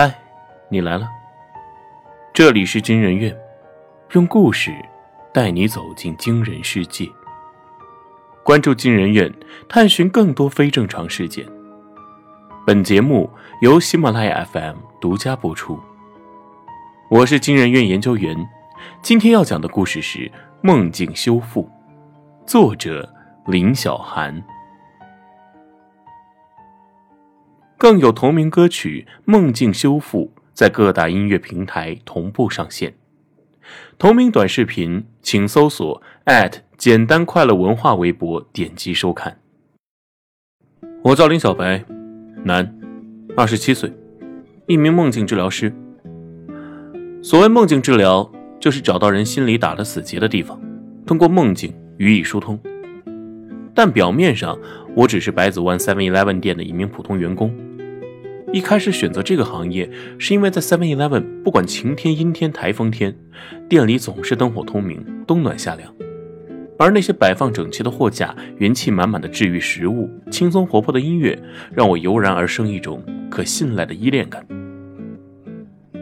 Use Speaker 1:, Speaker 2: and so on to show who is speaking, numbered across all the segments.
Speaker 1: 嗨，你来了。这里是惊人院，用故事带你走进惊人世界。关注惊人院，探寻更多非正常事件。本节目由喜马拉雅 FM 独家播出。我是惊人院研究员，今天要讲的故事是《梦境修复》，作者林小涵。更有同名歌曲《梦境修复》在各大音乐平台同步上线。同名短视频，请搜索简单快乐文化微博，点击收看。我叫林小白，男，二十七岁，一名梦境治疗师。所谓梦境治疗，就是找到人心里打了死结的地方，通过梦境予以疏通。但表面上，我只是百子湾 Seven Eleven 店的一名普通员工。一开始选择这个行业，是因为在 Seven Eleven，不管晴天、阴天、台风天，店里总是灯火通明、冬暖夏凉。而那些摆放整齐的货架、元气满满的治愈食物、轻松活泼的音乐，让我油然而生一种可信赖的依恋感，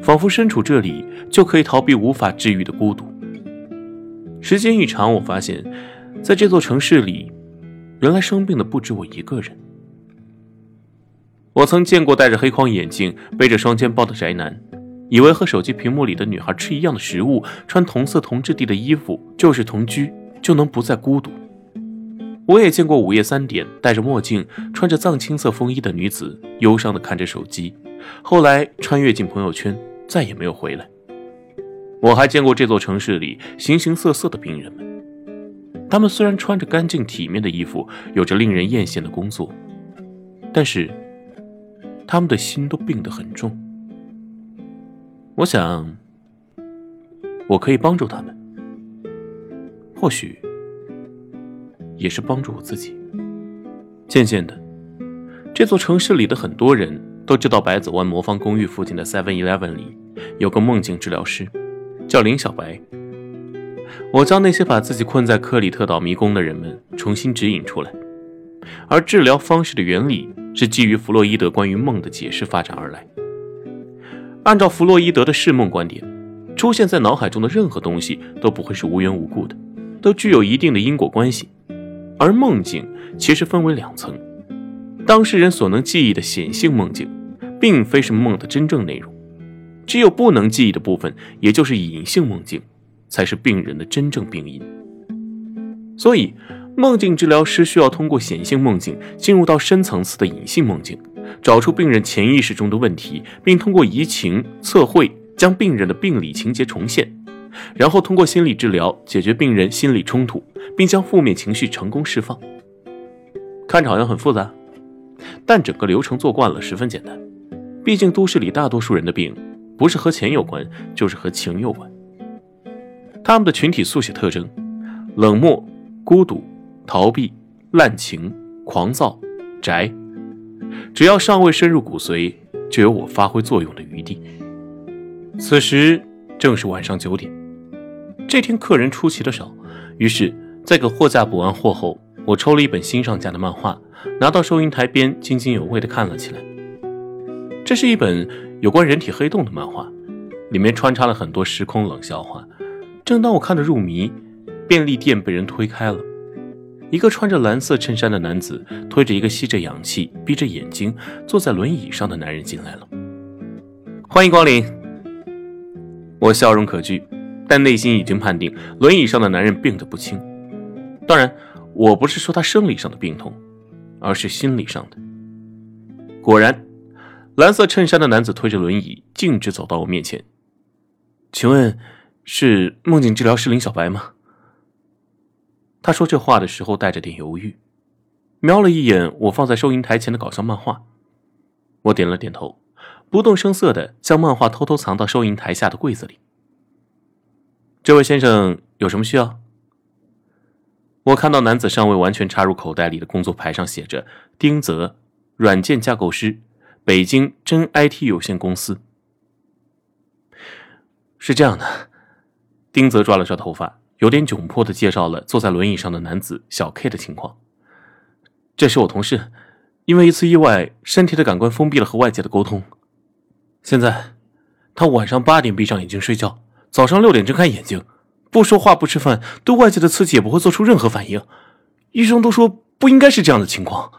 Speaker 1: 仿佛身处这里就可以逃避无法治愈的孤独。时间一长，我发现，在这座城市里，原来生病的不止我一个人。我曾见过戴着黑框眼镜、背着双肩包的宅男，以为和手机屏幕里的女孩吃一样的食物、穿同色同质地的衣服就是同居，就能不再孤独。我也见过午夜三点戴着墨镜、穿着藏青色风衣的女子，忧伤地看着手机，后来穿越进朋友圈，再也没有回来。我还见过这座城市里形形色色的病人们，他们虽然穿着干净体面的衣服，有着令人艳羡的工作，但是。他们的心都病得很重，我想，我可以帮助他们，或许也是帮助我自己。渐渐的，这座城市里的很多人都知道百子湾魔方公寓附近的 Seven Eleven 里有个梦境治疗师，叫林小白。我将那些把自己困在克里特岛迷宫的人们重新指引出来，而治疗方式的原理。是基于弗洛伊德关于梦的解释发展而来。按照弗洛伊德的释梦观点，出现在脑海中的任何东西都不会是无缘无故的，都具有一定的因果关系。而梦境其实分为两层，当事人所能记忆的显性梦境，并非是梦的真正内容，只有不能记忆的部分，也就是隐性梦境，才是病人的真正病因。所以。梦境治疗师需要通过显性梦境进入到深层次的隐性梦境，找出病人潜意识中的问题，并通过移情测绘将病人的病理情节重现，然后通过心理治疗解决病人心理冲突，并将负面情绪成功释放。看着好像很复杂，但整个流程做惯了十分简单。毕竟都市里大多数人的病不是和钱有关，就是和情有关。他们的群体速写特征：冷漠、孤独。逃避、滥情、狂躁、宅，只要尚未深入骨髓，就有我发挥作用的余地。此时正是晚上九点，这天客人出奇的少，于是，在给货架补完货后，我抽了一本新上架的漫画，拿到收银台边津津有味地看了起来。这是一本有关人体黑洞的漫画，里面穿插了很多时空冷笑话。正当我看得入迷，便利店被人推开了。一个穿着蓝色衬衫的男子推着一个吸着氧气、闭着眼睛坐在轮椅上的男人进来了。欢迎光临。我笑容可掬，但内心已经判定轮椅上的男人病得不轻。当然，我不是说他生理上的病痛，而是心理上的。果然，蓝色衬衫的男子推着轮椅径直走到我面前。请问，是梦境治疗师林小白吗？他说这话的时候带着点犹豫，瞄了一眼我放在收银台前的搞笑漫画，我点了点头，不动声色的将漫画偷偷藏到收银台下的柜子里。这位先生有什么需要？我看到男子尚未完全插入口袋里的工作牌上写着“丁泽，软件架构师，北京真 IT 有限公司”。是这样的，丁泽抓了抓头发。有点窘迫的介绍了坐在轮椅上的男子小 K 的情况。这是我同事，因为一次意外，身体的感官封闭了和外界的沟通。现在，他晚上八点闭上眼睛睡觉，早上六点睁开眼睛，不说话不吃饭，对外界的刺激也不会做出任何反应。医生都说不应该是这样的情况。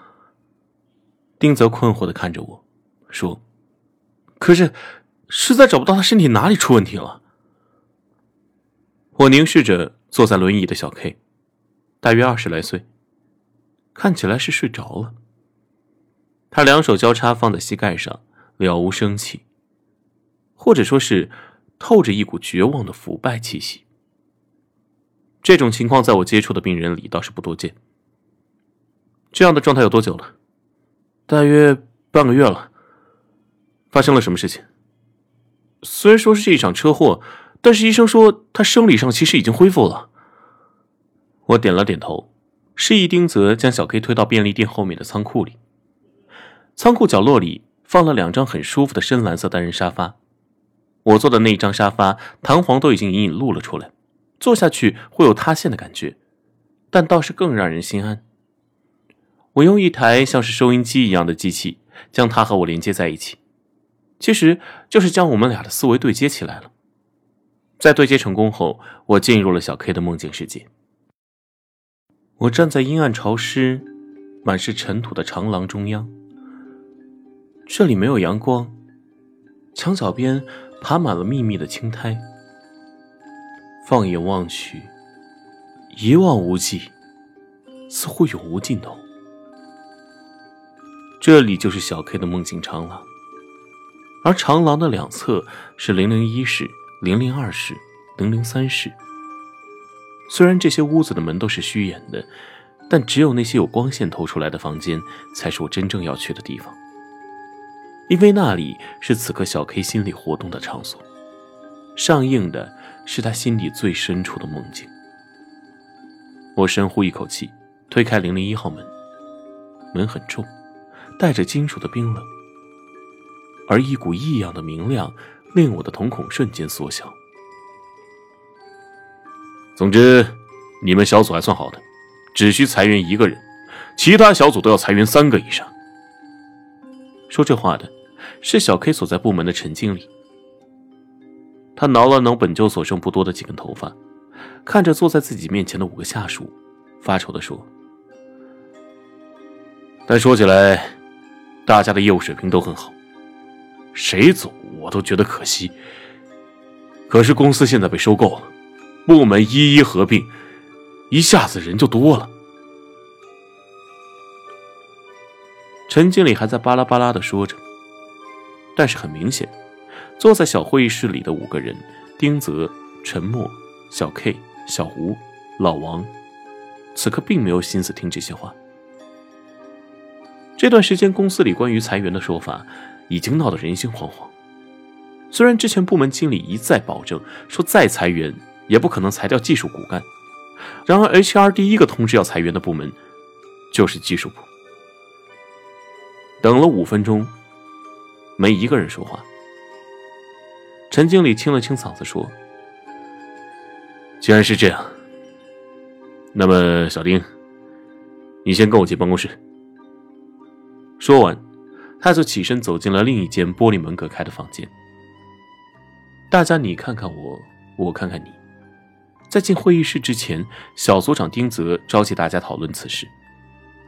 Speaker 1: 丁泽困惑的看着我，说：“可是，实在找不到他身体哪里出问题了。”我凝视着坐在轮椅的小 K，大约二十来岁，看起来是睡着了。他两手交叉放在膝盖上，了无生气，或者说是透着一股绝望的腐败气息。这种情况在我接触的病人里倒是不多见。这样的状态有多久了？大约半个月了。发生了什么事情？虽然说是一场车祸，但是医生说他生理上其实已经恢复了。我点了点头，示意丁泽将小 K 推到便利店后面的仓库里。仓库角落里放了两张很舒服的深蓝色单人沙发。我坐的那张沙发弹簧都已经隐隐露了出来，坐下去会有塌陷的感觉，但倒是更让人心安。我用一台像是收音机一样的机器将它和我连接在一起，其实就是将我们俩的思维对接起来了。在对接成功后，我进入了小 K 的梦境世界。我站在阴暗潮湿、满是尘土的长廊中央，这里没有阳光，墙角边爬满了密密的青苔。放眼望去，一望无际，似乎永无尽头。这里就是小 K 的梦境长廊，而长廊的两侧是零零一室、零零二室、零零三室。虽然这些屋子的门都是虚掩的，但只有那些有光线透出来的房间，才是我真正要去的地方。因为那里是此刻小 K 心理活动的场所，上映的是他心底最深处的梦境。我深呼一口气，推开零零一号门，门很重。带着金属的冰冷，而一股异样的明亮令我的瞳孔瞬间缩小。总之，你们小组还算好的，只需裁员一个人，其他小组都要裁员三个以上。说这话的是小 K 所在部门的陈经理。他挠了挠本就所剩不多的几根头发，看着坐在自己面前的五个下属，发愁的说：“但说起来……”大家的业务水平都很好，谁走我都觉得可惜。可是公司现在被收购了，部门一一合并，一下子人就多了。陈经理还在巴拉巴拉的说着，但是很明显，坐在小会议室里的五个人——丁泽、陈默、小 K、小吴、老王，此刻并没有心思听这些话。这段时间，公司里关于裁员的说法已经闹得人心惶惶。虽然之前部门经理一再保证说再裁员也不可能裁掉技术骨干，然而 HR 第一个通知要裁员的部门就是技术部。等了五分钟，没一个人说话。陈经理清了清嗓子说：“既然是这样，那么小丁，你先跟我进办公室。”说完，他就起身走进了另一间玻璃门隔开的房间。大家你看看我，我看看你。在进会议室之前，小组长丁泽召集大家讨论此事，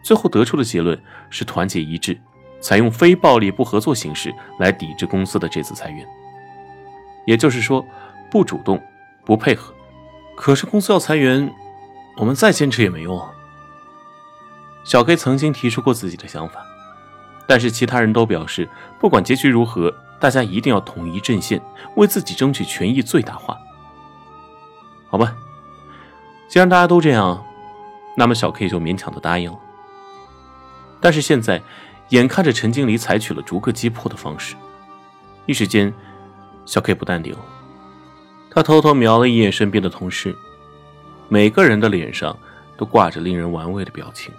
Speaker 1: 最后得出的结论是团结一致，采用非暴力不合作形式来抵制公司的这次裁员。也就是说，不主动，不配合。可是公司要裁员，我们再坚持也没用啊。小 K 曾经提出过自己的想法。但是其他人都表示，不管结局如何，大家一定要统一阵线，为自己争取权益最大化。好吧，既然大家都这样，那么小 K 就勉强的答应了。但是现在，眼看着陈经理采取了逐个击破的方式，一时间，小 K 不淡定了。他偷偷瞄了一眼身边的同事，每个人的脸上都挂着令人玩味的表情。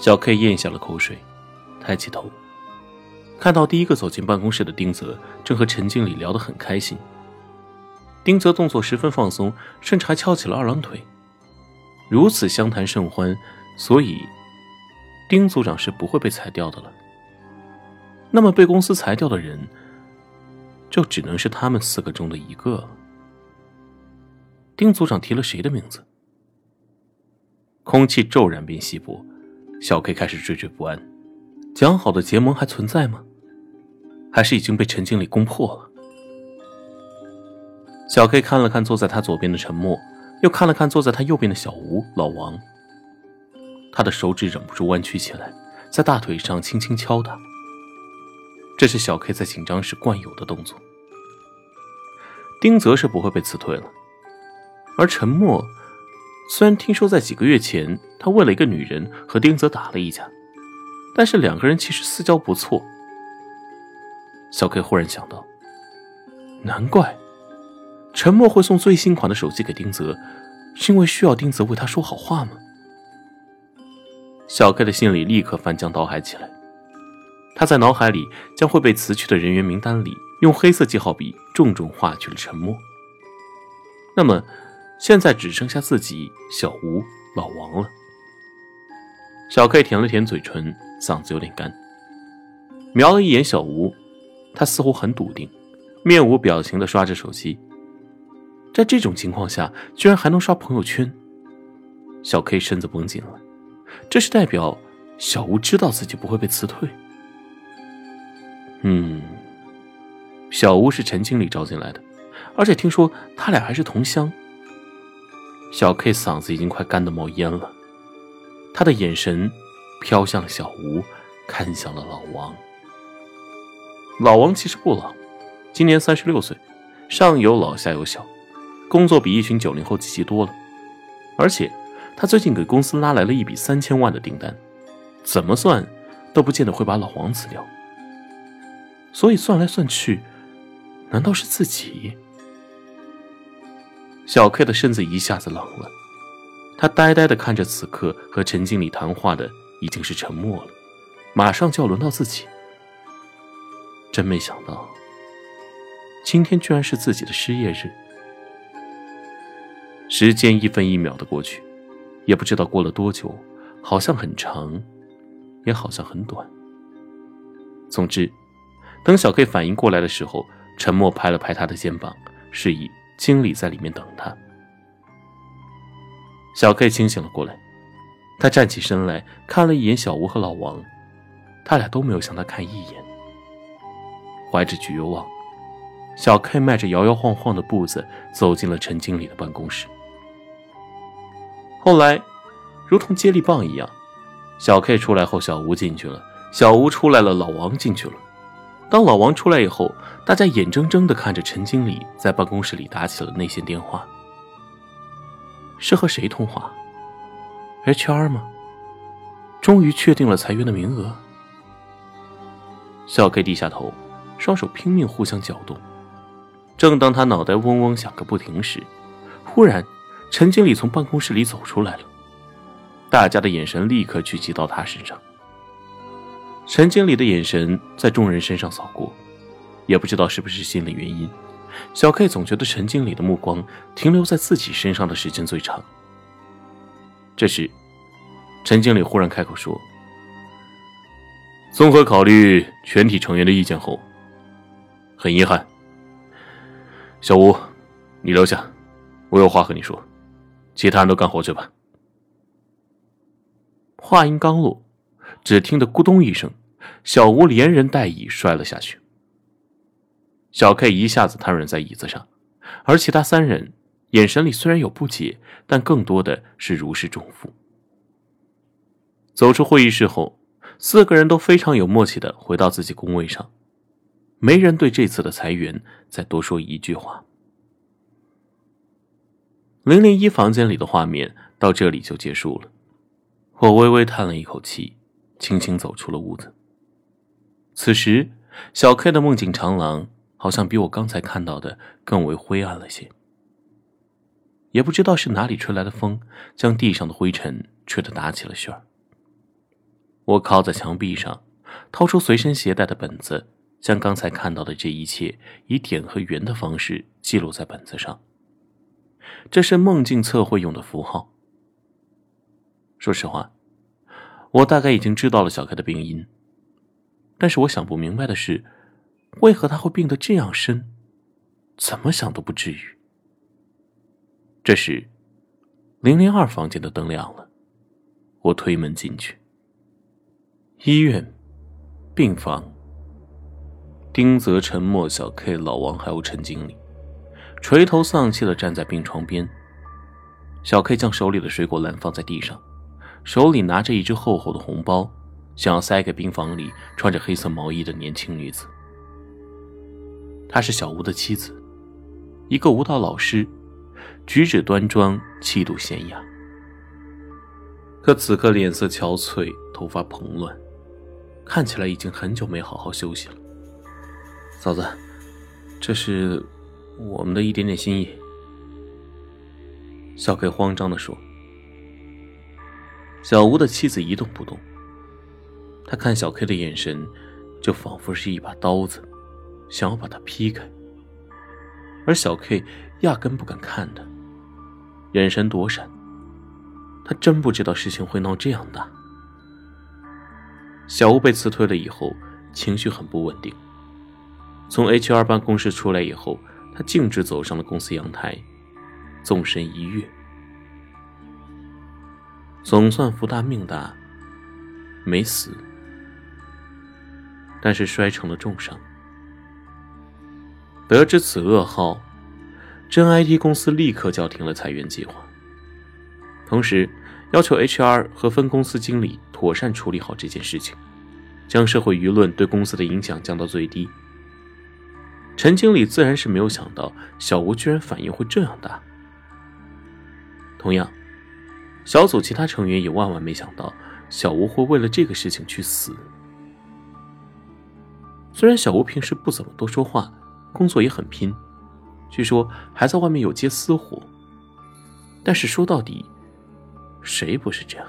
Speaker 1: 小 K 咽下了口水，抬起头，看到第一个走进办公室的丁泽正和陈经理聊得很开心。丁泽动作十分放松，甚至还翘起了二郎腿。如此相谈甚欢，所以丁组长是不会被裁掉的了。那么被公司裁掉的人，就只能是他们四个中的一个了。丁组长提了谁的名字？空气骤然变稀薄，小 K 开始惴惴不安。讲好的结盟还存在吗？还是已经被陈经理攻破了？小 K 看了看坐在他左边的陈默，又看了看坐在他右边的小吴老王。他的手指忍不住弯曲起来，在大腿上轻轻敲打。这是小 K 在紧张时惯有的动作。丁泽是不会被辞退了，而陈默，虽然听说在几个月前他为了一个女人和丁泽打了一架，但是两个人其实私交不错。小 K 忽然想到，难怪陈默会送最新款的手机给丁泽，是因为需要丁泽为他说好话吗？小 K 的心里立刻翻江倒海起来，他在脑海里将会被辞去的人员名单里，用黑色记号笔重重划去了沉默。那么，现在只剩下自己、小吴、老王了。小 K 舔了舔嘴唇，嗓子有点干，瞄了一眼小吴，他似乎很笃定，面无表情的刷着手机。在这种情况下，居然还能刷朋友圈，小 K 身子绷紧了。这是代表小吴知道自己不会被辞退。嗯，小吴是陈经理招进来的，而且听说他俩还是同乡。小 K 嗓子已经快干得冒烟了，他的眼神飘向了小吴，看向了老王。老王其实不老，今年三十六岁，上有老下有小，工作比一群九零后积极多了，而且。他最近给公司拉来了一笔三千万的订单，怎么算都不见得会把老王辞掉。所以算来算去，难道是自己？小 K 的身子一下子冷了，他呆呆的看着此刻和陈经理谈话的已经是沉默了，马上就要轮到自己。真没想到，今天居然是自己的失业日。时间一分一秒的过去。也不知道过了多久，好像很长，也好像很短。总之，等小 K 反应过来的时候，陈默拍了拍他的肩膀，示意经理在里面等他。小 K 清醒了过来，他站起身来看了一眼小吴和老王，他俩都没有向他看一眼。怀着绝望，小 K 迈着摇摇晃晃的步子走进了陈经理的办公室。后来，如同接力棒一样，小 K 出来后，小吴进去了；小吴出来了，老王进去了。当老王出来以后，大家眼睁睁地看着陈经理在办公室里打起了内线电话。是和谁通话？HR 吗？终于确定了裁员的名额。小 K 低下头，双手拼命互相搅动。正当他脑袋嗡嗡响个不停时，忽然。陈经理从办公室里走出来了，大家的眼神立刻聚集到他身上。陈经理的眼神在众人身上扫过，也不知道是不是心理原因，小 K 总觉得陈经理的目光停留在自己身上的时间最长。这时，陈经理忽然开口说：“综合考虑全体成员的意见后，很遗憾，小吴，你留下，我有话和你说。”其他人都干活去吧。话音刚落，只听得咕咚一声，小吴连人带椅摔了下去。小 K 一下子瘫软在椅子上，而其他三人眼神里虽然有不解，但更多的是如释重负。走出会议室后，四个人都非常有默契的回到自己工位上，没人对这次的裁员再多说一句话。零零一房间里的画面到这里就结束了。我微微叹了一口气，轻轻走出了屋子。此时，小 K 的梦境长廊好像比我刚才看到的更为灰暗了些。也不知道是哪里吹来的风，将地上的灰尘吹得打起了旋儿。我靠在墙壁上，掏出随身携带的本子，将刚才看到的这一切以点和圆的方式记录在本子上。这是梦境测绘用的符号。说实话，我大概已经知道了小 K 的病因。但是我想不明白的是，为何他会病得这样深？怎么想都不至于。这时，零零二房间的灯亮了，我推门进去。医院病房，丁泽、沉默、小 K、老王还有陈经理，垂头丧气的站在病床边。小 K 将手里的水果篮放在地上，手里拿着一只厚厚的红包。想要塞给病房里穿着黑色毛衣的年轻女子。她是小吴的妻子，一个舞蹈老师，举止端庄，气度娴雅。可此刻脸色憔悴，头发蓬乱，看起来已经很久没好好休息了。嫂子，这是我们的一点点心意。小 K 慌张地说。小吴的妻子一动不动。他看小 K 的眼神，就仿佛是一把刀子，想要把他劈开。而小 K 压根不敢看他，眼神躲闪。他真不知道事情会闹这样大。小吴被辞退了以后，情绪很不稳定。从 HR 办公室出来以后，他径直走上了公司阳台，纵身一跃，总算福大命大，没死。但是摔成了重伤。得知此噩耗，真 IT 公司立刻叫停了裁员计划，同时要求 HR 和分公司经理妥善处理好这件事情，将社会舆论对公司的影响降到最低。陈经理自然是没有想到小吴居然反应会这样大。同样，小组其他成员也万万没想到小吴会为了这个事情去死。虽然小吴平时不怎么多说话，工作也很拼，据说还在外面有接私活，但是说到底，谁不是这样？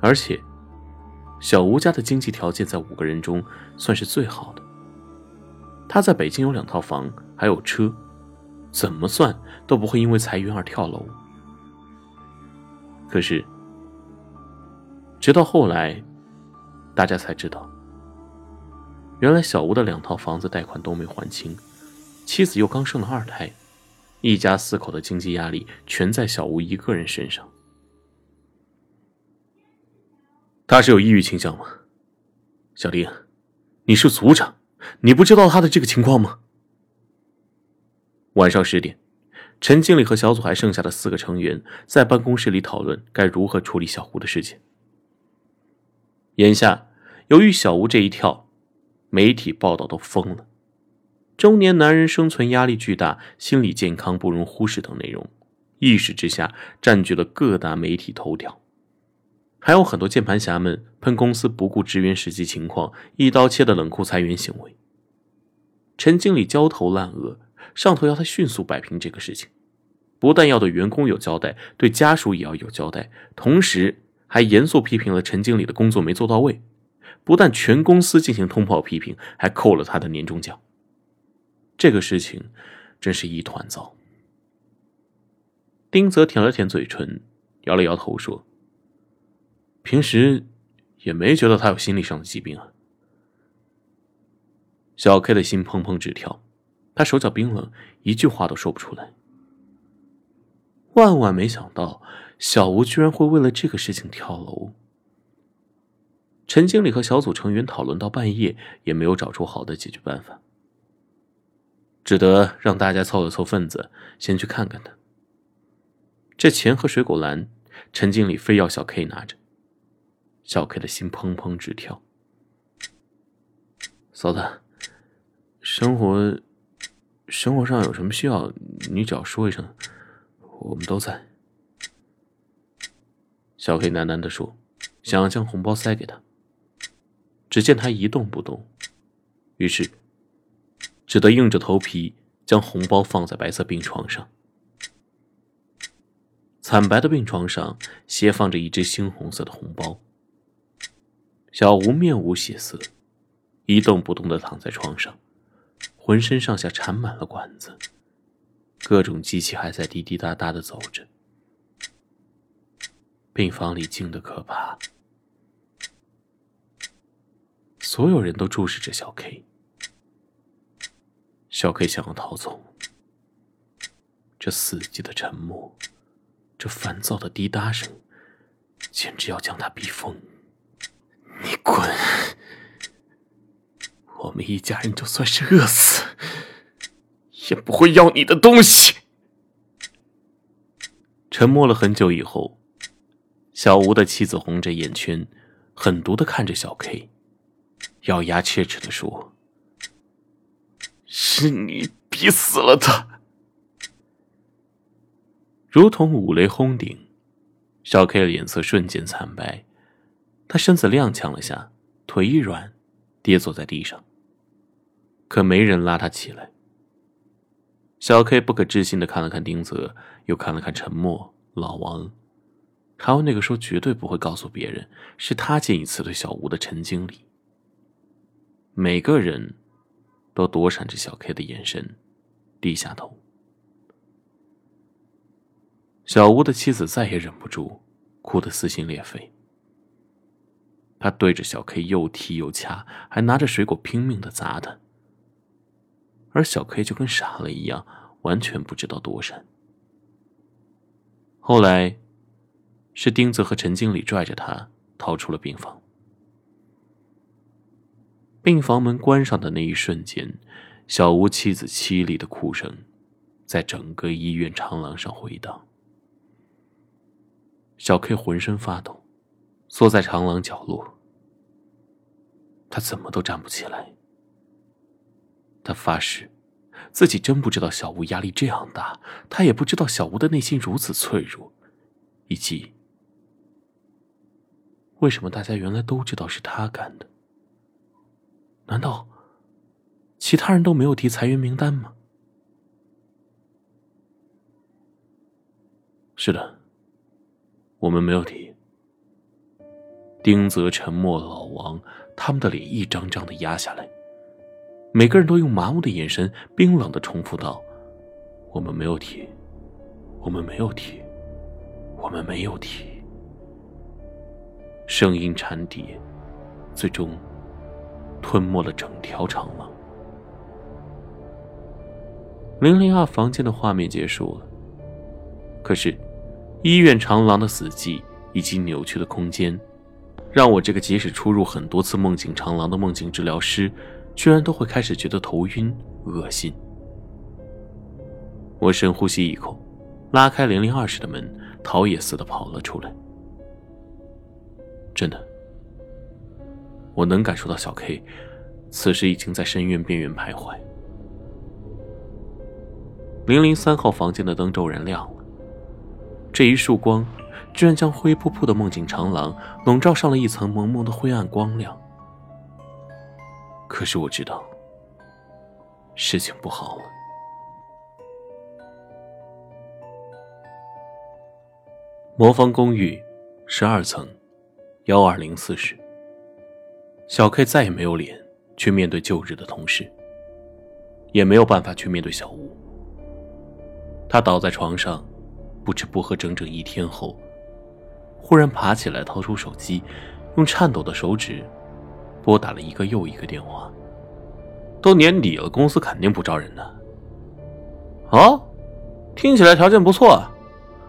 Speaker 1: 而且，小吴家的经济条件在五个人中算是最好的。他在北京有两套房，还有车，怎么算都不会因为裁员而跳楼。可是，直到后来，大家才知道。原来小吴的两套房子贷款都没还清，妻子又刚生了二胎，一家四口的经济压力全在小吴一个人身上。他是有抑郁倾向吗？小丁，你是组长，你不知道他的这个情况吗？晚上十点，陈经理和小组还剩下的四个成员在办公室里讨论该如何处理小吴的事情。眼下，由于小吴这一跳。媒体报道都疯了，中年男人生存压力巨大，心理健康不容忽视等内容，一时之下占据了各大媒体头条。还有很多键盘侠们喷公司不顾职员实际情况，一刀切的冷酷裁员行为。陈经理焦头烂额，上头要他迅速摆平这个事情，不但要对员工有交代，对家属也要有交代，同时还严肃批评了陈经理的工作没做到位。不但全公司进行通报批评，还扣了他的年终奖。这个事情真是一团糟。丁泽舔了舔嘴唇，摇了摇头说：“平时也没觉得他有心理上的疾病啊。”小 K 的心砰砰直跳，他手脚冰冷，一句话都说不出来。万万没想到，小吴居然会为了这个事情跳楼。陈经理和小组成员讨论到半夜，也没有找出好的解决办法，只得让大家凑了凑份子，先去看看他。这钱和水果篮，陈经理非要小 K 拿着，小 K 的心砰砰直跳。嫂子，生活，生活上有什么需要，你只要说一声，我们都在。小 K 喃喃的说，想要将红包塞给他。只见他一动不动，于是只得硬着头皮将红包放在白色病床上。惨白的病床上斜放着一只猩红色的红包。小吴面无血色，一动不动的躺在床上，浑身上下缠满了管子，各种机器还在滴滴答答的走着。病房里静得可怕。所有人都注视着小 K。小 K 想要逃走，这死寂的沉默，这烦躁的滴答声，简直要将他逼疯。你滚！我们一家人就算是饿死，也不会要你的东西。沉默了很久以后，小吴的妻子红着眼圈，狠毒的看着小 K，咬牙切齿的说。是你逼死了他，如同五雷轰顶，小 K 的脸色瞬间惨白，他身子踉跄了下，腿一软，跌坐在地上。可没人拉他起来。小 K 不可置信的看了看丁泽，又看了看沉默老王，还有那个说绝对不会告诉别人是他建议辞退小吴的陈经理。每个人。都躲闪着小 K 的眼神，低下头。小吴的妻子再也忍不住，哭得撕心裂肺。他对着小 K 又踢又掐，还拿着水果拼命的砸他。而小 K 就跟傻了一样，完全不知道躲闪。后来，是丁子和陈经理拽着他逃出了病房。病房门关上的那一瞬间，小吴妻子凄厉的哭声，在整个医院长廊上回荡。小 K 浑身发抖，缩在长廊角落。他怎么都站不起来。他发誓，自己真不知道小吴压力这样大，他也不知道小吴的内心如此脆弱，以及为什么大家原来都知道是他干的。难道其他人都没有提裁员名单吗？是的，我们没有提。丁泽、沉默、老王，他们的脸一张张的压下来，每个人都用麻木的眼神，冰冷的重复道：“我们没有提，我们没有提，我们没有提。”声音缠叠，最终。吞没了整条长廊。零零二房间的画面结束了，可是医院长廊的死寂以及扭曲的空间，让我这个即使出入很多次梦境长廊的梦境治疗师，居然都会开始觉得头晕、恶心。我深呼吸一口，拉开零零二室的门，逃也似的跑了出来。真的。我能感受到小 K，此时已经在深渊边缘徘徊。零零三号房间的灯骤然亮了，这一束光，居然将灰扑扑的梦境长廊笼罩上了一层蒙蒙的灰暗光亮。可是我知道，事情不好了。魔方公寓，十二层，幺二零四室。小 K 再也没有脸去面对旧日的同事，也没有办法去面对小吴。他倒在床上，不吃不喝整整一天后，忽然爬起来，掏出手机，用颤抖的手指拨打了一个又一个电话。都年底了，公司肯定不招人呢。哦，听起来条件不错，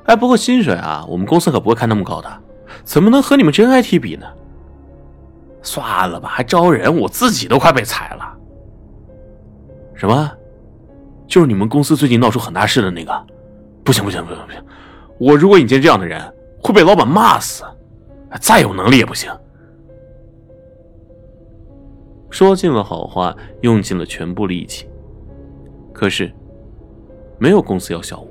Speaker 1: 哎，不过薪水啊，我们公司可不会开那么高的，怎么能和你们真 IT 比呢？算了吧，还招人，我自己都快被裁了。什么？就是你们公司最近闹出很大事的那个？不行不行不行不行！我如果引荐这样的人，会被老板骂死。再有能力也不行。说尽了好话，用尽了全部力气，可是没有公司要小吴。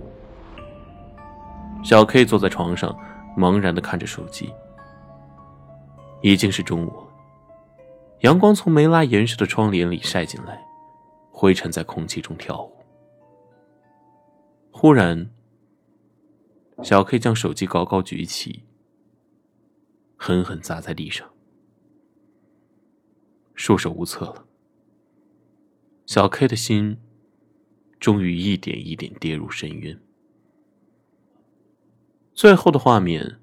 Speaker 1: 小 K 坐在床上，茫然的看着手机。已经是中午。阳光从没拉严实的窗帘里晒进来，灰尘在空气中跳舞。忽然，小 K 将手机高高举起，狠狠砸在地上，束手无策了。小 K 的心终于一点一点跌入深渊。最后的画面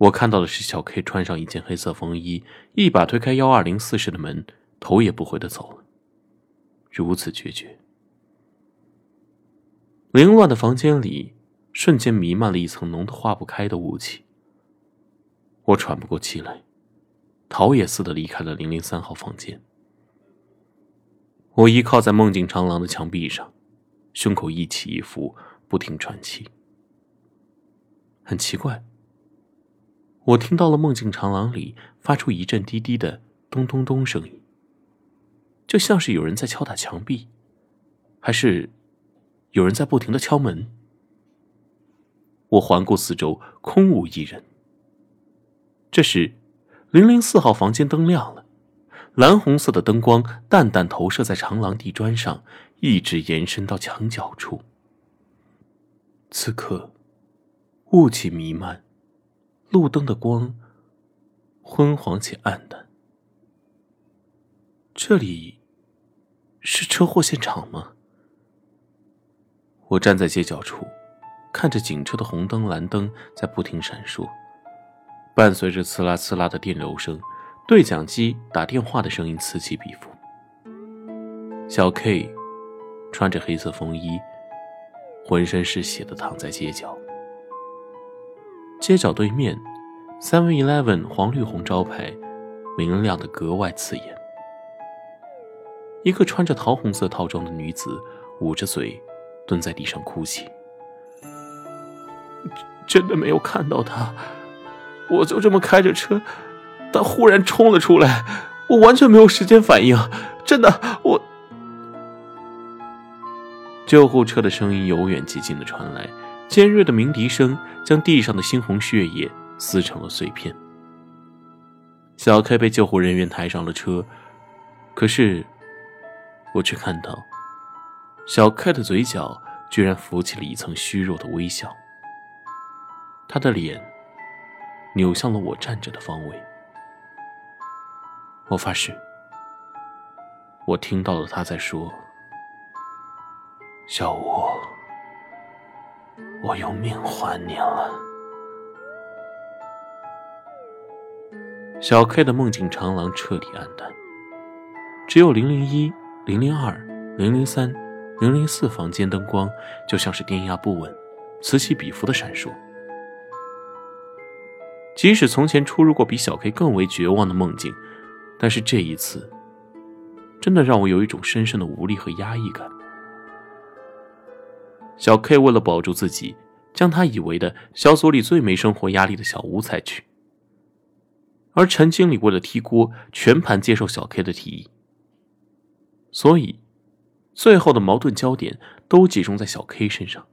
Speaker 1: 我看到的是小 K 穿上一件黑色风衣，一把推开幺二零四室的门，头也不回的走了。如此决绝。凌乱的房间里，瞬间弥漫了一层浓得化不开的雾气。我喘不过气来，逃也似的离开了零零三号房间。我依靠在梦境长廊的墙壁上，胸口一起一伏，不停喘气。很奇怪。我听到了梦境长廊里发出一阵滴滴的咚咚咚声音，就像是有人在敲打墙壁，还是有人在不停的敲门。我环顾四周，空无一人。这时，零零四号房间灯亮了，蓝红色的灯光淡淡投射在长廊地砖上，一直延伸到墙角处。此刻，雾气弥漫。路灯的光昏黄且暗淡。这里是车祸现场吗？我站在街角处，看着警车的红灯、蓝灯在不停闪烁，伴随着刺啦刺啦的电流声，对讲机打电话的声音此起彼伏。小 K 穿着黑色风衣，浑身是血的躺在街角。街角对面，Seven Eleven 黄绿红招牌明亮的格外刺眼。一个穿着桃红色套装的女子捂着嘴蹲在地上哭泣。真的没有看到他，我就这么开着车，他忽然冲了出来，我完全没有时间反应。真的，我……救护车的声音由远及近的传来。尖锐的鸣笛声将地上的猩红血液撕成了碎片。小 K 被救护人员抬上了车，可是我却看到小 K 的嘴角居然浮起了一层虚弱的微笑。他的脸扭向了我站着的方位。我发誓，我听到了他在说：“小吴。”我用命还你了。小 K 的梦境长廊彻底暗淡，只有零零一、零零二、零零三、零零四房间灯光就像是电压不稳，此起彼伏的闪烁。即使从前出入过比小 K 更为绝望的梦境，但是这一次，真的让我有一种深深的无力和压抑感。小 K 为了保住自己，将他以为的小组里最没生活压力的小吴裁去，而陈经理为了踢锅，全盘接受小 K 的提议。所以，最后的矛盾焦点都集中在小 K 身上。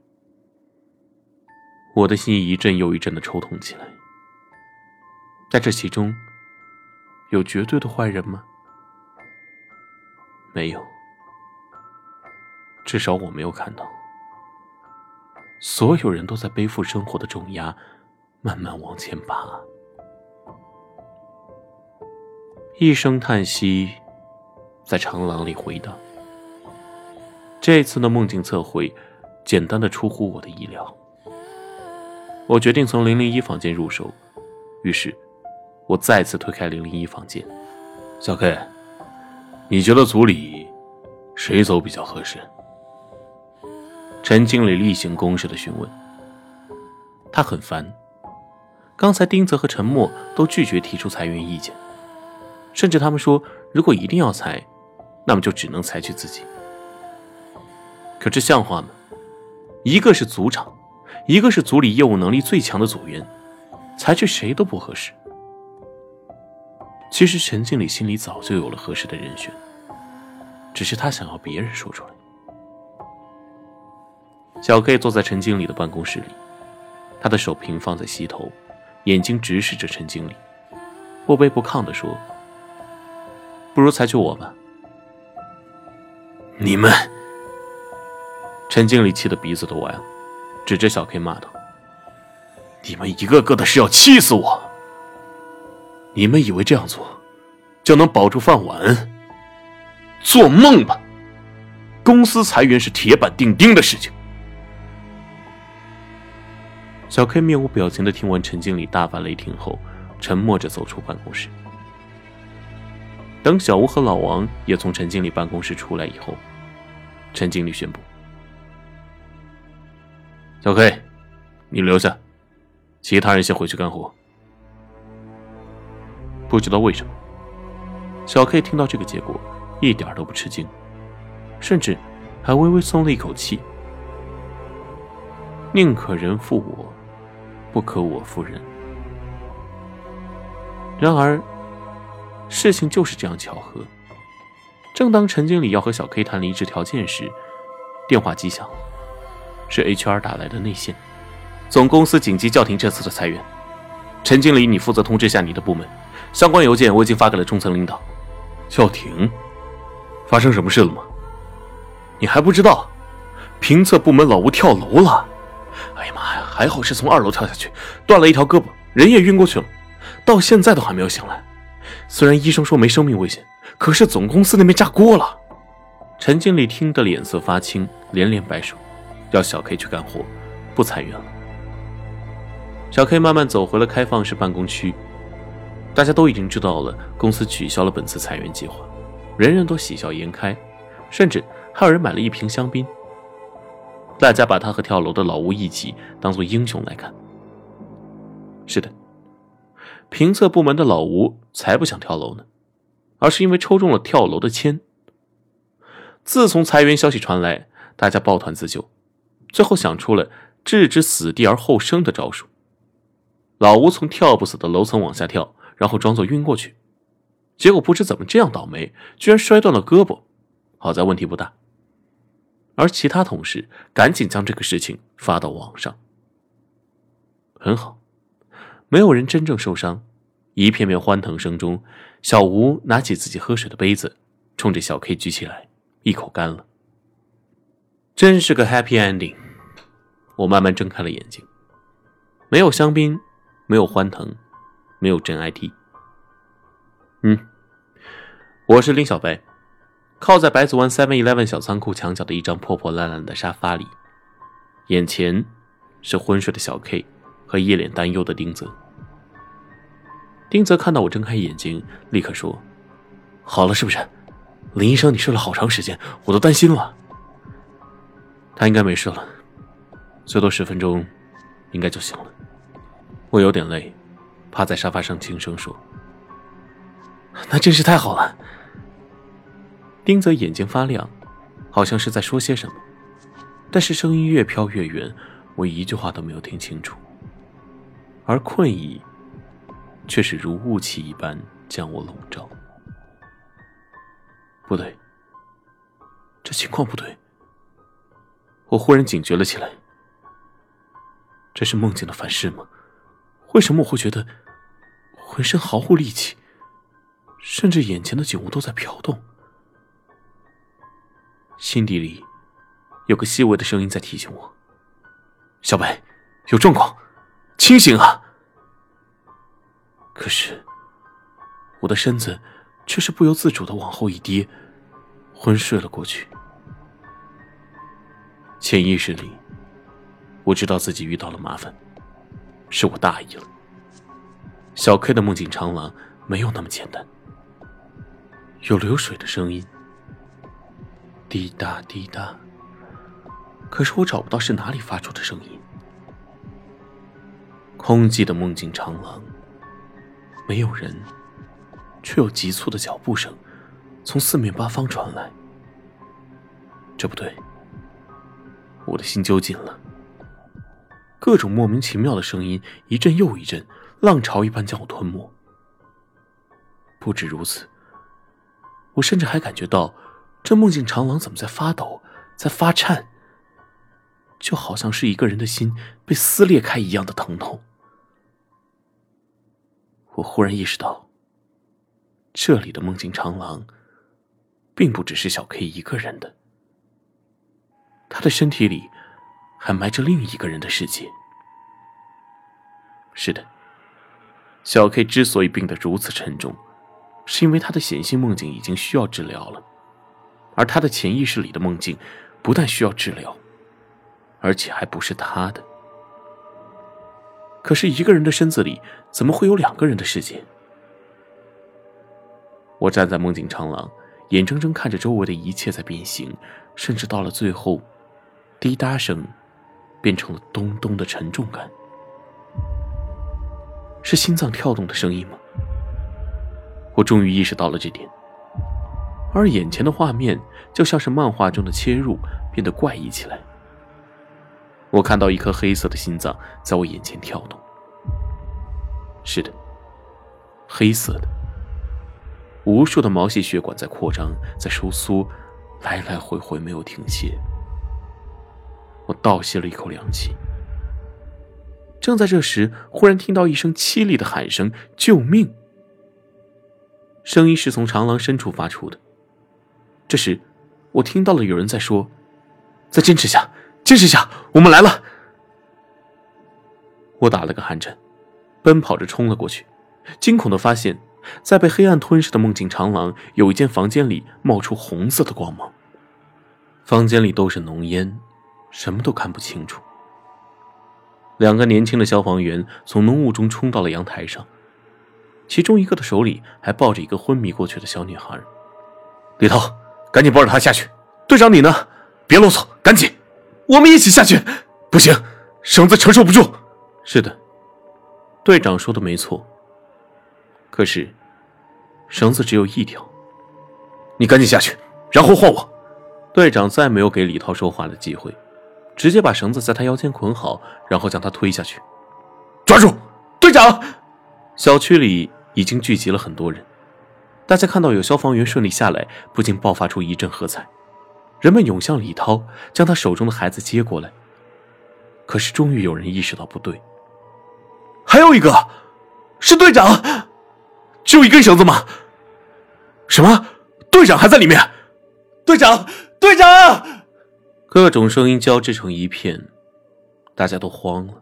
Speaker 1: 我的心一阵又一阵的抽痛起来。在这其中，有绝对的坏人吗？没有，至少我没有看到。所有人都在背负生活的重压，慢慢往前爬。一声叹息在长廊里回荡。这次的梦境测绘，简单的出乎我的意料。我决定从零零一房间入手，于是，我再次推开零零一房间。小 K，你觉得组里谁走比较合适？陈经理例行公事的询问，他很烦。刚才丁泽和陈默都拒绝提出裁员意见，甚至他们说，如果一定要裁，那么就只能裁去自己。可这像话吗？一个是组长，一个是组里业务能力最强的组员，裁去谁都不合适。其实陈经理心里早就有了合适的人选，只是他想要别人说出来。小 K 坐在陈经理的办公室里，他的手平放在膝头，眼睛直视着陈经理，不卑不亢地说：“不如裁去我吧。”你们！陈经理气得鼻子都歪了，指着小 K 骂道：“你们一个个的是要气死我！你们以为这样做就能保住饭碗？做梦吧！公司裁员是铁板钉钉的事情。”小 K 面无表情的听完陈经理大发雷霆后，沉默着走出办公室。等小吴和老王也从陈经理办公室出来以后，陈经理宣布：“小 K，你留下，其他人先回去干活。”不知道为什么，小 K 听到这个结果一点都不吃惊，甚至还微微松了一口气。宁可人负我，不可我负人。然而，事情就是这样巧合。正当陈经理要和小 K 谈离职条件时，电话机响，是 HR 打来的内线。总公司紧急叫停这次的裁员。陈经理，你负责通知下你的部门。相关邮件我已经发给了中层领导。叫停？发生什么事了吗？你还不知道？评测部门老吴跳楼了。哎呀妈呀！还好是从二楼跳下去，断了一条胳膊，人也晕过去了，到现在都还没有醒来。虽然医生说没生命危险，可是总公司那边炸锅了。陈经理听得脸色发青，连连摆手，要小 K 去干活，不裁员了。小 K 慢慢走回了开放式办公区。大家都已经知道了，公司取消了本次裁员计划，人人都喜笑颜开，甚至还有人买了一瓶香槟。大家把他和跳楼的老吴一起当做英雄来看。是的，评测部门的老吴才不想跳楼呢，而是因为抽中了跳楼的签。自从裁员消息传来，大家抱团自救，最后想出了置之死地而后生的招数。老吴从跳不死的楼层往下跳，然后装作晕过去，结果不知怎么这样倒霉，居然摔断了胳膊，好在问题不大。而其他同事赶紧将这个事情发到网上。很好，没有人真正受伤。一片片欢腾声中，小吴拿起自己喝水的杯子，冲着小 K 举起来，一口干了。真是个 happy ending。我慢慢睁开了眼睛，没有香槟，没有欢腾，没有真 IT。嗯，我是林小白。靠在白子湾 Seven Eleven 小仓库墙角的一张破破烂烂的沙发里，眼前是昏睡的小 K 和一脸担忧的丁泽。丁泽看到我睁开眼睛，立刻说：“好了，是不是？林医生，你睡了好长时间，我都担心了。”他应该没事了，最多十分钟，应该就行了。我有点累，趴在沙发上轻声说：“那真是太好了。”丁泽眼睛发亮，好像是在说些什么，但是声音越飘越远，我一句话都没有听清楚。而困意却是如雾气一般将我笼罩。不对，这情况不对。我忽然警觉了起来。这是梦境的反噬吗？为什么我会觉得浑身毫无力气，甚至眼前的景物都在飘动？心底里有个细微的声音在提醒我：“小白，有状况，清醒啊！”可是我的身子却是不由自主的往后一跌，昏睡了过去。潜意识里，我知道自己遇到了麻烦，是我大意了。小 K 的梦境长廊没有那么简单，有流水的声音。滴答滴答，可是我找不到是哪里发出的声音。空寂的梦境长廊，没有人，却有急促的脚步声从四面八方传来。这不对，我的心揪紧了。各种莫名其妙的声音一阵又一阵，浪潮一般将我吞没。不止如此，我甚至还感觉到。这梦境长廊怎么在发抖，在发颤？就好像是一个人的心被撕裂开一样的疼痛。我忽然意识到，这里的梦境长廊，并不只是小 K 一个人的，他的身体里还埋着另一个人的世界。是的，小 K 之所以病得如此沉重，是因为他的显性梦境已经需要治疗了。而他的潜意识里的梦境，不但需要治疗，而且还不是他的。可是一个人的身子里怎么会有两个人的世界？我站在梦境长廊，眼睁睁看着周围的一切在变形，甚至到了最后，滴答声变成了咚咚的沉重感。是心脏跳动的声音吗？我终于意识到了这点，而眼前的画面就像是漫画中的切入，变得怪异起来。我看到一颗黑色的心脏在我眼前跳动。是的，黑色的，无数的毛细血管在扩张，在收缩，来来回回没有停歇。我倒吸了一口凉气。正在这时，忽然听到一声凄厉的喊声：“救命！”声音是从长廊深处发出的。这时，我听到了有人在说：“再坚持下，坚持下，我们来了！”我打了个寒颤，奔跑着冲了过去，惊恐的发现，在被黑暗吞噬的梦境长廊，有一间房间里冒出红色的光芒。房间里都是浓烟，什么都看不清楚。两个年轻的消防员从浓雾中冲到了阳台上，其中一个的手里还抱着一个昏迷过去的小女孩。李涛，赶紧抱着他下去。队长，你呢？别啰嗦，赶紧，我们一起下去。不行，绳子承受不住。是的，队长说的没错。可是，绳子只有一条。你赶紧下去，然后换我。队长再没有给李涛说话的机会。直接把绳子在他腰间捆好，然后将他推下去。抓住，队长！小区里已经聚集了很多人，大家看到有消防员顺利下来，不禁爆发出一阵喝彩。人们涌向李涛，将他手中的孩子接过来。可是，终于有人意识到不对。还有一个，是队长。就一根绳子吗？什么？队长还在里面？队长，队长！各种声音交织成一片，大家都慌了。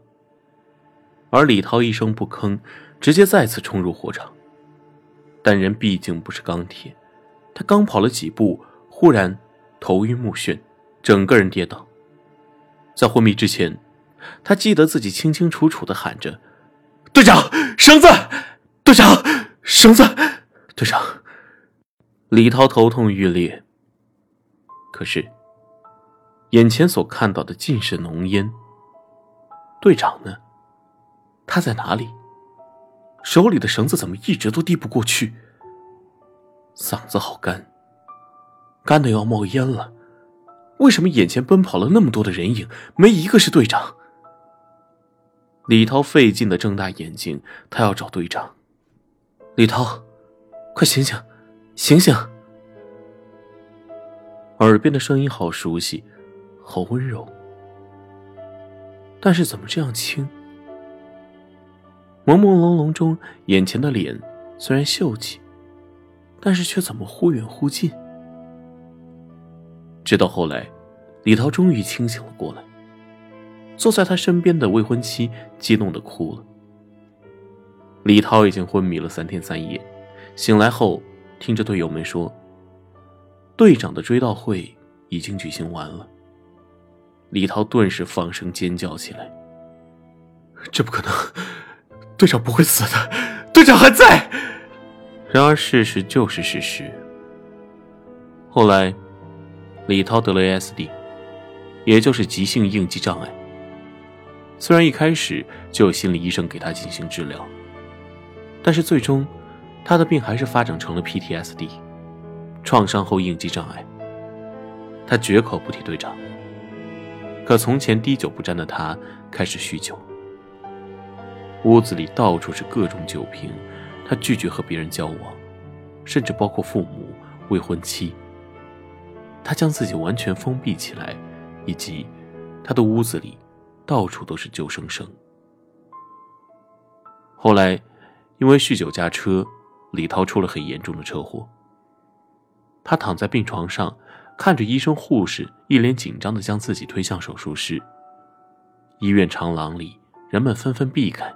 Speaker 1: 而李涛一声不吭，直接再次冲入火场。但人毕竟不是钢铁，他刚跑了几步，忽然头晕目眩，整个人跌倒。在昏迷之前，他记得自己清清楚楚的喊着：“队长，绳子！队长，绳子！队长！”李涛头痛欲裂，可是。眼前所看到的尽是浓烟。队长呢？他在哪里？手里的绳子怎么一直都递不过去？嗓子好干，干的要冒烟了。为什么眼前奔跑了那么多的人影，没一个是队长？李涛费劲的睁大眼睛，他要找队长。李涛，快醒醒，醒醒！耳边的声音好熟悉。好温柔，但是怎么这样轻？朦朦胧胧中，眼前的脸虽然秀气，但是却怎么忽远忽近？直到后来，李涛终于清醒了过来，坐在他身边的未婚妻激动的哭了。李涛已经昏迷了三天三夜，醒来后听着队友们说，队长的追悼会已经举行完了。李涛顿时放声尖叫起来：“这不可能！队长不会死的，队长还在。”然而事实就是事实。后来，李涛得了 ASD，也就是急性应激障碍。虽然一开始就有心理医生给他进行治疗，但是最终，他的病还是发展成了 PTSD，创伤后应激障碍。他绝口不提队长。可从前滴酒不沾的他开始酗酒，屋子里到处是各种酒瓶，他拒绝和别人交往，甚至包括父母、未婚妻。他将自己完全封闭起来，以及他的屋子里到处都是救生绳。后来，因为酗酒驾车，李涛出了很严重的车祸。他躺在病床上。看着医生护士一脸紧张的将自己推向手术室，医院长廊里人们纷纷避开。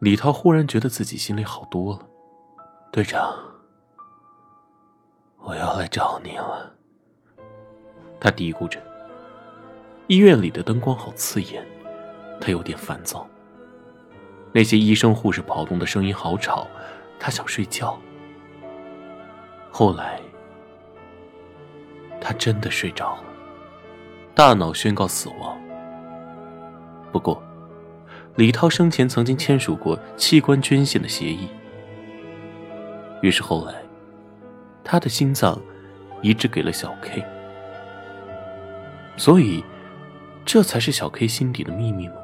Speaker 1: 李涛忽然觉得自己心里好多了。队长，我要来找你了。他嘀咕着。医院里的灯光好刺眼，他有点烦躁。那些医生护士跑动的声音好吵，他想睡觉。后来，他真的睡着了，大脑宣告死亡。不过，李涛生前曾经签署过器官捐献的协议，于是后来，他的心脏移植给了小 K。所以，这才是小 K 心底的秘密吗？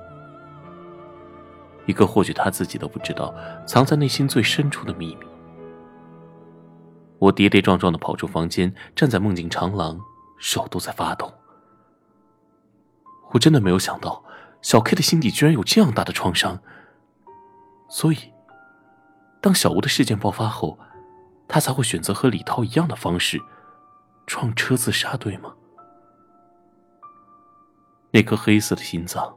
Speaker 1: 一个或许他自己都不知道，藏在内心最深处的秘密。我跌跌撞撞的跑出房间，站在梦境长廊，手都在发抖。我真的没有想到，小 K 的心底居然有这样大的创伤。所以，当小吴的事件爆发后，他才会选择和李涛一样的方式，撞车自杀，对吗？那颗黑色的心脏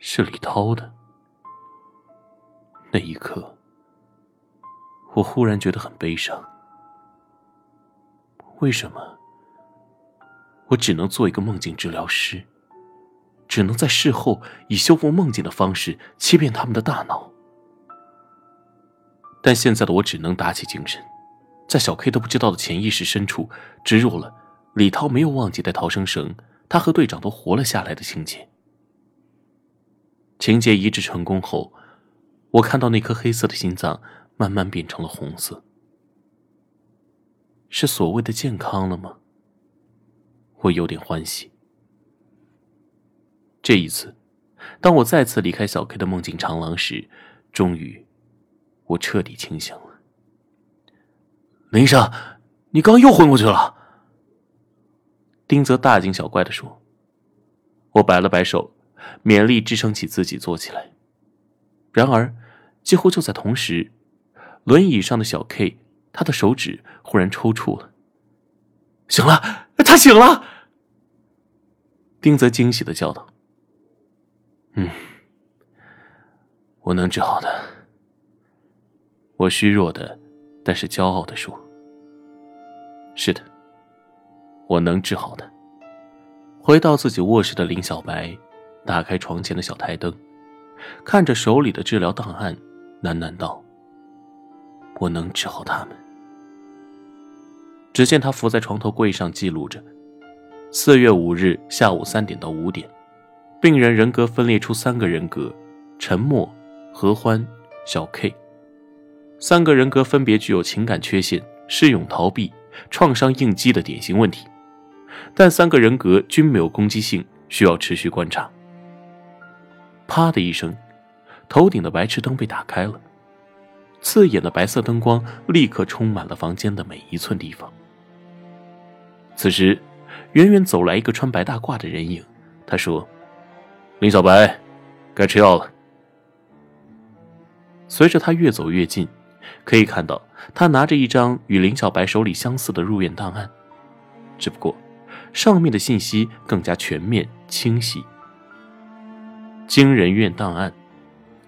Speaker 1: 是李涛的。那一刻，我忽然觉得很悲伤。为什么我只能做一个梦境治疗师，只能在事后以修复梦境的方式欺骗他们的大脑？但现在的我只能打起精神，在小 K 都不知道的潜意识深处植入了李涛没有忘记带逃生绳，他和队长都活了下来的情节。情节移植成功后。我看到那颗黑色的心脏慢慢变成了红色，是所谓的健康了吗？我有点欢喜。这一次，当我再次离开小 K 的梦境长廊时，终于，我彻底清醒了。林医生，你刚又昏过去了。丁泽大惊小怪的说。我摆了摆手，勉力支撑起自己坐起来。然而。几乎就在同时，轮椅上的小 K，他的手指忽然抽搐了。醒了，他醒了！丁泽惊喜的叫道：“嗯，我能治好的。”我虚弱的，但是骄傲的说：“是的，我能治好的。”回到自己卧室的林小白，打开床前的小台灯，看着手里的治疗档案。喃喃道：“我能治好他们。”只见他伏在床头柜上记录着：四月五日下午三点到五点，病人人格分裂出三个人格：沉默、合欢、小 K。三个人格分别具有情感缺陷、适勇逃避、创伤应激的典型问题，但三个人格均没有攻击性，需要持续观察。啪的一声。头顶的白炽灯被打开了，刺眼的白色灯光立刻充满了房间的每一寸地方。此时，远远走来一个穿白大褂的人影，他说：“林小白，该吃药了。”随着他越走越近，可以看到他拿着一张与林小白手里相似的入院档案，只不过上面的信息更加全面清晰。惊人院档案。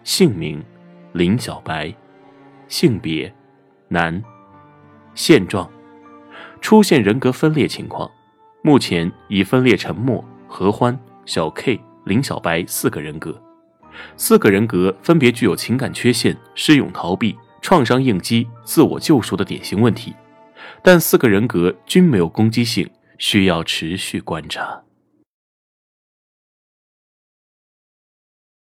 Speaker 1: 姓名：林小白，性别：男，现状：出现人格分裂情况，目前已分裂成默、合欢、小 K、林小白四个人格，四个人格分别具有情感缺陷、施勇逃避、创伤应激、自我救赎的典型问题，但四个人格均没有攻击性，需要持续观察。